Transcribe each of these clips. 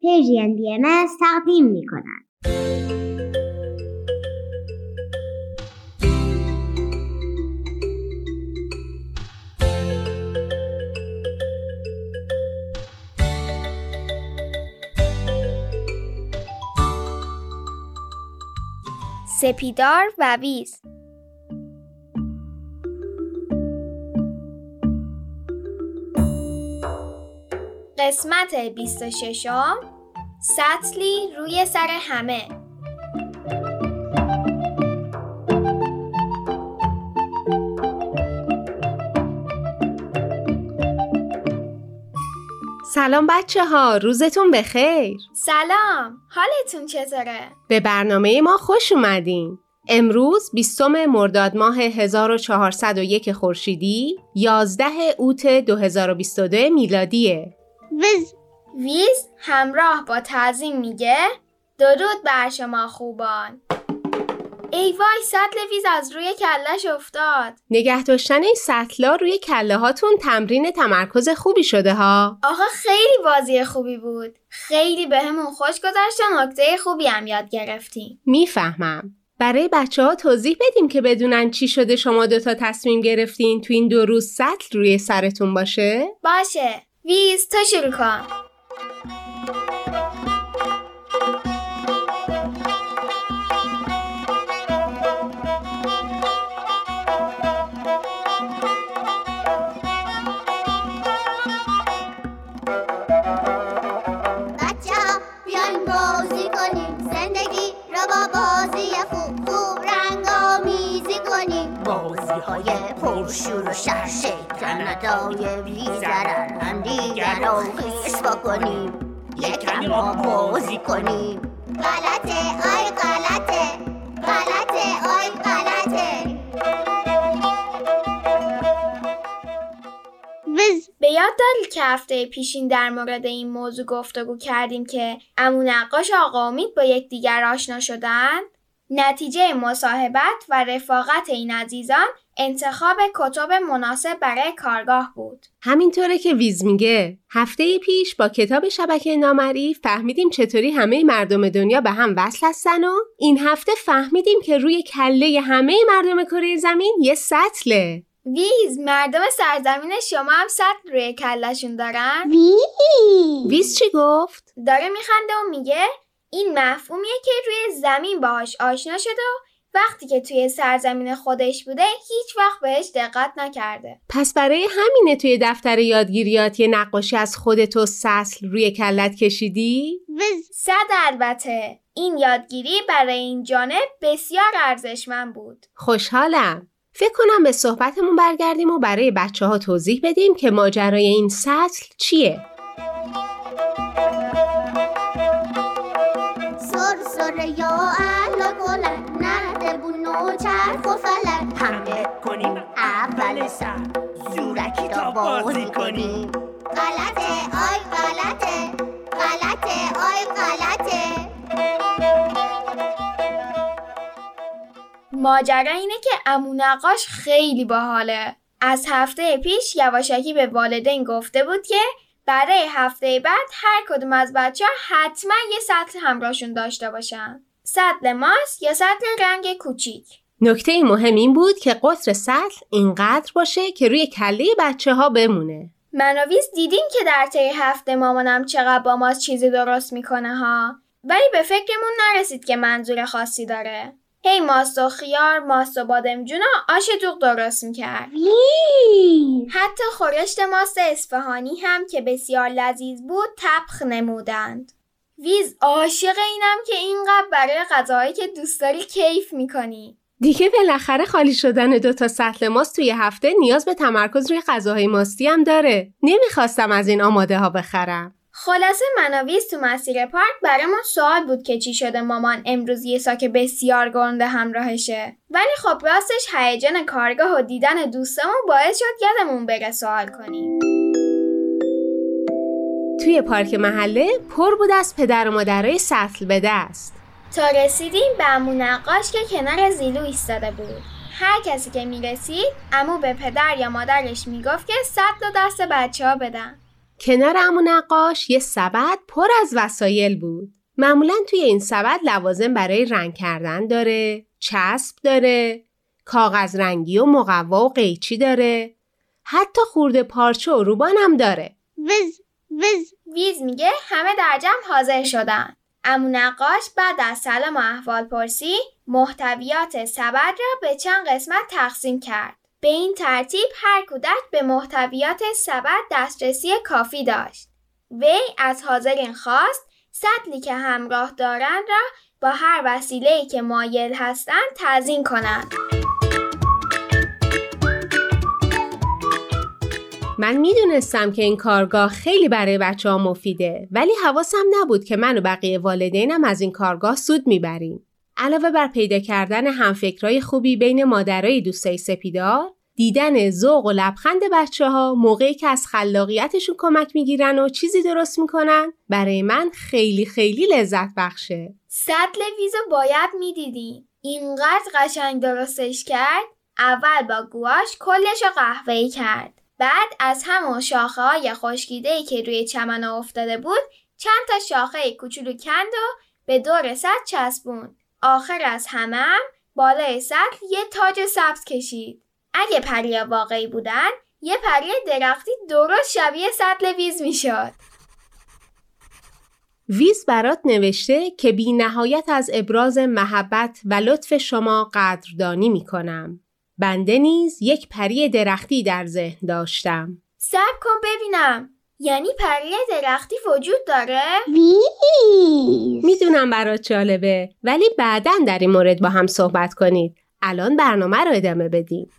پیجین بی ام تقدیم می کنند. سپیدار و ویز قسمت 26 سطلی روی سر همه. سلام بچه ها روزتون بخیر. سلام حالتون چطوره؟ به برنامه ما خوش اومدین. امروز 20 مرداد ماه 1401 خورشیدی 11 اوت 2022 میلادیه. ویز. ویز همراه با تعظیم میگه درود بر شما خوبان. ای وای سطل ویز از روی کلش افتاد. نگه داشتن این سطلا روی کله هاتون تمرین تمرکز خوبی شده ها. آقا خیلی بازی خوبی بود. خیلی بهمون خوش گذشت و نکته خوبی هم یاد گرفتیم. می‌فهمم. برای بچه ها توضیح بدیم که بدونن چی شده شما دوتا تصمیم گرفتین تو این دو روز سطل روی سرتون باشه؟ باشه. کن بچه بیاین بازی کنیم زندگی را با بازی خوب خوب رنگ آمیزی کنیم بازی های پرشور و شر شیطنتای بیزرر هم دیگر را خیش بکنیم یکم ما بازی کنیم. غلطه آی غلطه. غلطه آی غلطه. ویز به یاد داری که هفته پیشین در مورد این موضوع گفتگو کردیم که امو نقاش آقا امید با یکدیگر آشنا شدند؟ نتیجه مصاحبت و رفاقت این عزیزان انتخاب کتب مناسب برای کارگاه بود. همینطوره که ویز میگه هفته پیش با کتاب شبکه نامرئی فهمیدیم چطوری همه مردم دنیا به هم وصل هستن و این هفته فهمیدیم که روی کله همه مردم کره زمین یه سطله ویز مردم سرزمین شما هم سطل روی کلشون دارن؟ ویز ویز چی گفت؟ داره میخنده و میگه این مفهومیه که روی زمین باهاش آشنا شده و وقتی که توی سرزمین خودش بوده هیچ وقت بهش دقت نکرده. پس برای همینه توی دفتر یادگیریات یه نقاشی از خودتو سطل روی کلت کشیدی؟ صد البته این یادگیری برای این جانب بسیار ارزشمند بود. خوشحالم فکر کنم به صحبتمون برگردیم و برای بچه ها توضیح بدیم که ماجرای این سطل چیه چرخ و فلک. حمله کنیم. اول سر. زورکی تا بازی کنیم. غلطه آی غلطه. غلطه آی غلطه. ماجرا اینه که امو نقاش خیلی باحاله. از هفته پیش یواشکی به والدین گفته بود که برای هفته بعد هر کدوم از بچه ها حتما یه سطل همراهشون داشته باشن. سطل ماست یا سطل رنگ کوچیک. نکته مهم این بود که قطر سطل اینقدر باشه که روی کله بچه ها بمونه من و ویز دیدیم که در طی هفته مامانم چقدر با ما چیزی درست می‌کنه ها. ولی به فکرمون نرسید که منظور خاصی داره. هی ماست و خیار، ماست و بادمجون و آش دوغ درست می‌کرد. حتی خورشت ماست اصفهانی هم که بسیار لذیذ بود تبخ نمودند. ویز عاشق اینم که اینقدر برای غذاهایی که دوست داری کیف می‌کنی. دیگه بالاخره خالی شدن دو تا سطل ماست توی هفته نیاز به تمرکز روی غذاهای ماستی هم داره. نمی‌خواستم از این آماده ها بخرم. خلاصه من و ویز تو مسیر پارک برامون سوال بود که چی شده مامان امروز یه ساک بسیار گنده همراهشه. ولی خب راستش هیجان کارگاه و دیدن دوستمون باعث شد یادمون بره سوال کنیم. توی پارک محله پر بود از پدر و مادرای سطل به دست. تا رسیدیم به امو نقاش که کنار زیلو ایستاده بود هر کسی که می‌رسید امو به پدر یا مادرش می‌گفت که سطل و دست بچه ها بدن کنار امو نقاش یه سبد پر از وسایل بود. معمولا توی این سبد لوازم برای رنگ کردن داره، چسب داره، کاغذ رنگی و مقوا و قیچی داره، حتی خورده پارچه و روبان هم داره. وز وز ویز میگه همه در جمع حاضر شدن. امو نقاش بعد از سلام و احوال پرسی محتویات سبد را به چند قسمت تقسیم کرد. به این ترتیب هر کودک به محتویات سبد دسترسی کافی داشت. وی از حاضرین خواست سطلی که همراه دارند را با هر وسیله‌ای که مایل هستند تزیین کنند. من می‌دونستم که این کارگاه خیلی برای بچه ها مفیده ولی حواسم نبود که من و بقیه والدینم از این کارگاه سود می‌بریم. علاوه بر پیدا کردن همفکرای خوبی بین مادرای دوستای سپیدار دیدن ذوق و لبخند بچه ها موقعی که از خلاقیتشون کمک می‌گیرن و چیزی درست می‌کنن برای من خیلی خیلی لذت بخشه. سطل ویزو باید می‌دیدی. اینقدر قشنگ درستش کرد. اول با گواش کلش قهوه‌ای کرد. بعد از همون شاخه های خشکیده که روی چمن افتاده بود چند تا شاخه کوچولو کند و به دور سطل چسبوند. آخر از همه هم بالای سطل یه تاج سبز کشید. اگه پریا واقعی بودن یه پری درختی درست شبیه سطل ویز می‌شد. ویز برات نوشته که بی نهایت از ابراز محبت و لطف شما قدردانی می کنم. بنده نیز یک پری درختی در ذهن داشتم. صبر کن ببینم. یعنی پری درختی وجود داره؟ ویز می‌دونم برات جالبه ولی بعدا در این مورد با هم صحبت کنید. الان برنامه رو ادامه بدیم.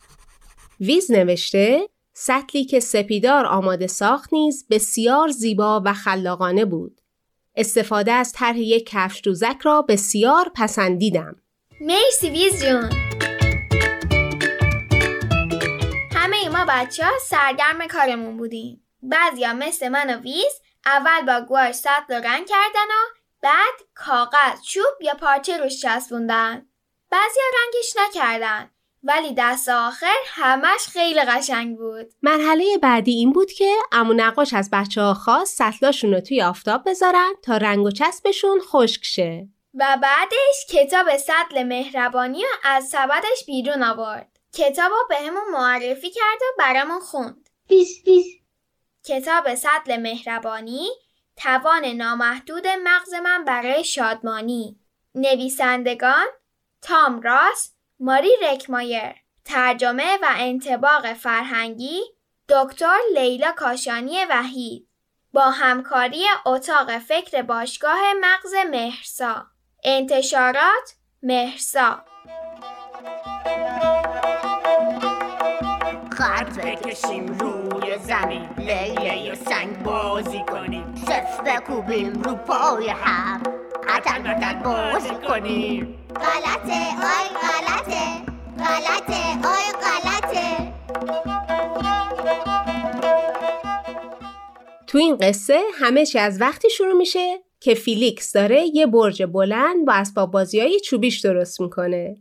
ویز نوشته سطلی که سپیدار آماده ساخت نیز بسیار زیبا و خلاقانه بود. استفاده از طرح یک کفش دوزک را بسیار پسندیدم. مرسی ویز جون. ما بچه ها سرگرم کارمون بودیم. بعضیا مثل من و ویز اول با گواش سطل رو رنگ کردن و بعد کاغذ، چوب یا پارچه روش چسبوندن. بعضیا رنگش نکردن ولی دست آخر همش خیلی قشنگ بود. مرحله بعدی این بود که امو نقاش از بچه ها خواست سطلاشون رو توی آفتاب بذارن تا رنگ و چسبشون خشک شه. و بعدش کتاب سطل مهربانی رو از سبدش بیرون آورد. کتاب رو بهمون معرفی کرد و برامون خوند. ویز ویز کتاب سطل مهربانی توان نامحدود مغز من برای شادمانی. نویسندگان تام راس ماری رکمایر. ترجمه و انتباق فرهنگی دکتر لیلا کاشانی وحید. با همکاری اتاق فکر باشگاه مغز مهرسا. انتشارات مهرسا. بکشیم روی زمین. لیله و سنگ بازی کنیم. صف بکوبیم رو پای هم. قطن قطن بازی کنیم. غلطه آی غلطه. غلطه آی غلطه. تو این قصه همه چی از وقتی شروع میشه که فیلیکس داره یه برج بلند با اسباب بازی چوبیش درست می‌کنه.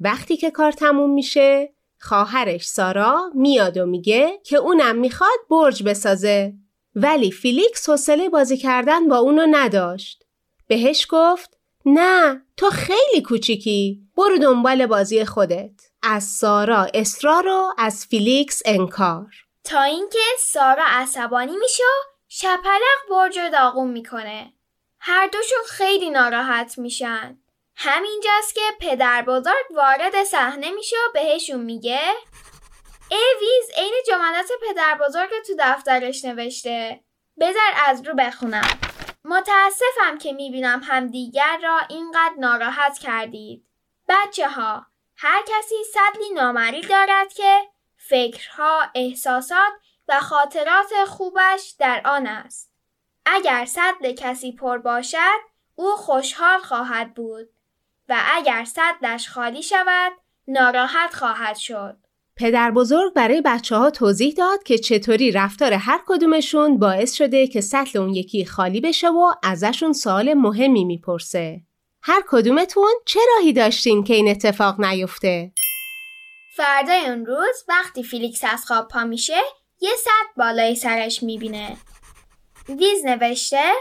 وقتی که کار تموم میشه خواهرش سارا میاد و میگه که اونم می‌خواد برج بسازه ولی فیلیکس حوصله بازی کردن با اونو نداشت. بهش گفت نه تو خیلی کوچیکی برو دنبال بازی خودت. از سارا اصرار و از فیلیکس انکار. تا اینکه سارا عصبانی میشه شپلق برج داغون می‌کنه. هر دوشون خیلی ناراحت میشن. همینجاست که پدر بزرگ وارد صحنه میشه و بهشون میگه ای ویز عین جملات پدر بزرگ تو دفترش نوشته. بذار از رو بخونم. متاسفم که می‌بینم همدیگر را اینقدر ناراحت کردید. بچه ها، هر کسی سطلی نامری دارد که فکرها، احساسات و خاطرات خوبش در آن است. اگر سطل کسی پر باشد، او خوشحال خواهد بود و اگر سطلش خالی شود، ناراحت خواهد شد. پدر بزرگ برای بچه ها توضیح داد که چطوری رفتار هر کدومشون باعث شده که سطل اون یکی خالی بشه و ازشون سوال مهمی می‌پرسه. هر کدومتون چه راهی داشتین که این اتفاق نیفته؟ فردای اون روز وقتی فیلیکس از خواب پا میشه یه سطل بالای سرش می‌بینه. ویز نوشته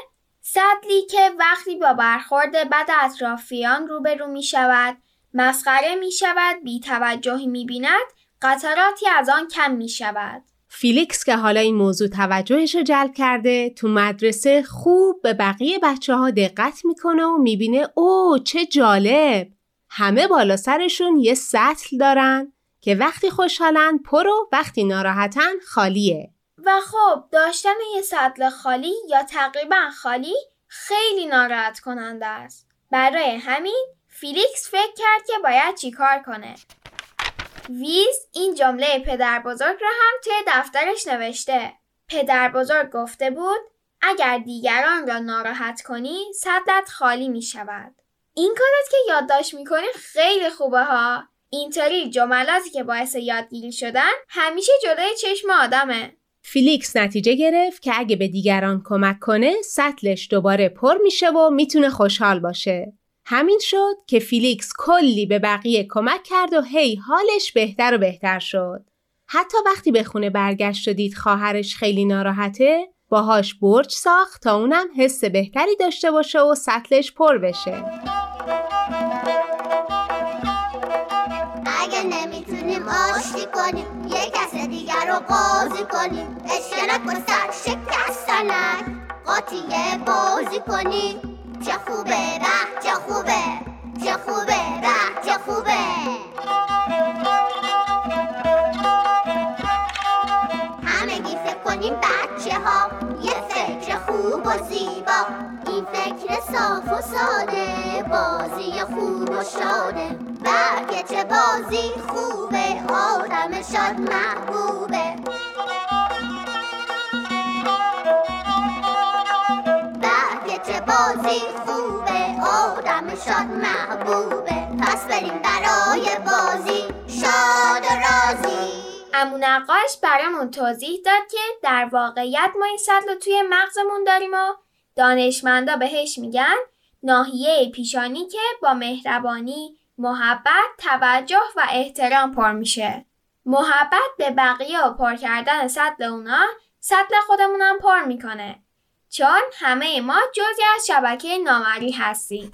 سطلی که وقتی با برخورد بد اطرافیان روبرو می شود مسخره می شود بی توجهی می بیند قطراتی از آن کم می شود فیلیکس که حالا این موضوع توجهش رو جلب کرده تو مدرسه خوب به بقیه بچه ها دقت می‌کنه و می‌بینه اوه چه جالب! همه بالا سرشون یه سطل دارن که وقتی خوشحالن پر و وقتی ناراحتن خالیه. و خب داشتن یه سطل خالی یا تقریبا خالی خیلی ناراحت کننده است برای همین فیلیکس فکر کرد که باید چیکار کنه ویز این جمله پدر بزرگ را هم توی دفترش نوشته. پدر بزرگ گفته بود اگر دیگران را ناراحت کنی سطلت خالی می شود. این کارت که یادداشت می‌کنی خیلی خوبه ها. اینطوری جملاتی که باعث یادگیری شدن همیشه جلوی چشم آدمه. فیلیکس نتیجه گرفت که اگه به دیگران کمک کنه سطلش دوباره پر میشه و می‌تونه خوشحال باشه. همین شد که فیلیکس کلی به بقیه کمک کرد و هی حالش بهتر و بهتر شد. حتی وقتی به خونه برگشت و دید خواهرش خیلی ناراحته باهاش برج ساخت تا اونم حس بهتری داشته باشه و سطلش پر بشه. اگه نمی‌تونیم آشتی کنیم کس دیگر رو قاضی کنیم اشکلک با سر شکستنک قاطیه بازی کنیم چه خوبه به چه خوبه. چه خوبه به چه خوبه. همگی فکر کنیم بچه ها یه فکر خوب و زیبا. فکر صاف و ساده بازی خوب و شاده. بلکه چه بازی خوبه آدم شاد محبوبه. چه بازی خوبه آدم شاد محبوبه. پس بریم برای بازی. شاد و رازی امون نقاش برامون توضیح داد که در واقعیت ما این سطل توی مغزمون داریم و دانشمندا بهش میگن ناحیه پیشانی که با مهربانی، محبت، توجه و احترام پر میشه. محبت به بقیه و پر کردن سطل اونا سطل خودمونم پر می‌کنه. چون همه ما جزی از شبکه نامری هستیم.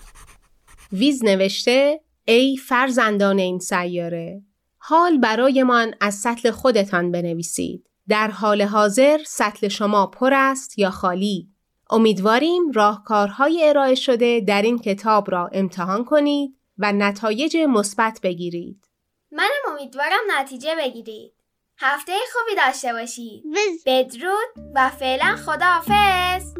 ویز نوشته ای فرزندان این سیاره حال برایمان از سطل خودتان بنویسید. در حال حاضر سطل شما پر است یا خالی. امیدواریم راهکارهای ارائه شده در این کتاب را امتحان کنید و نتایج مثبت بگیرید. منم امیدوارم نتیجه بگیرید. هفته خوبی داشته باشید. بدرود و فعلا خداحافظ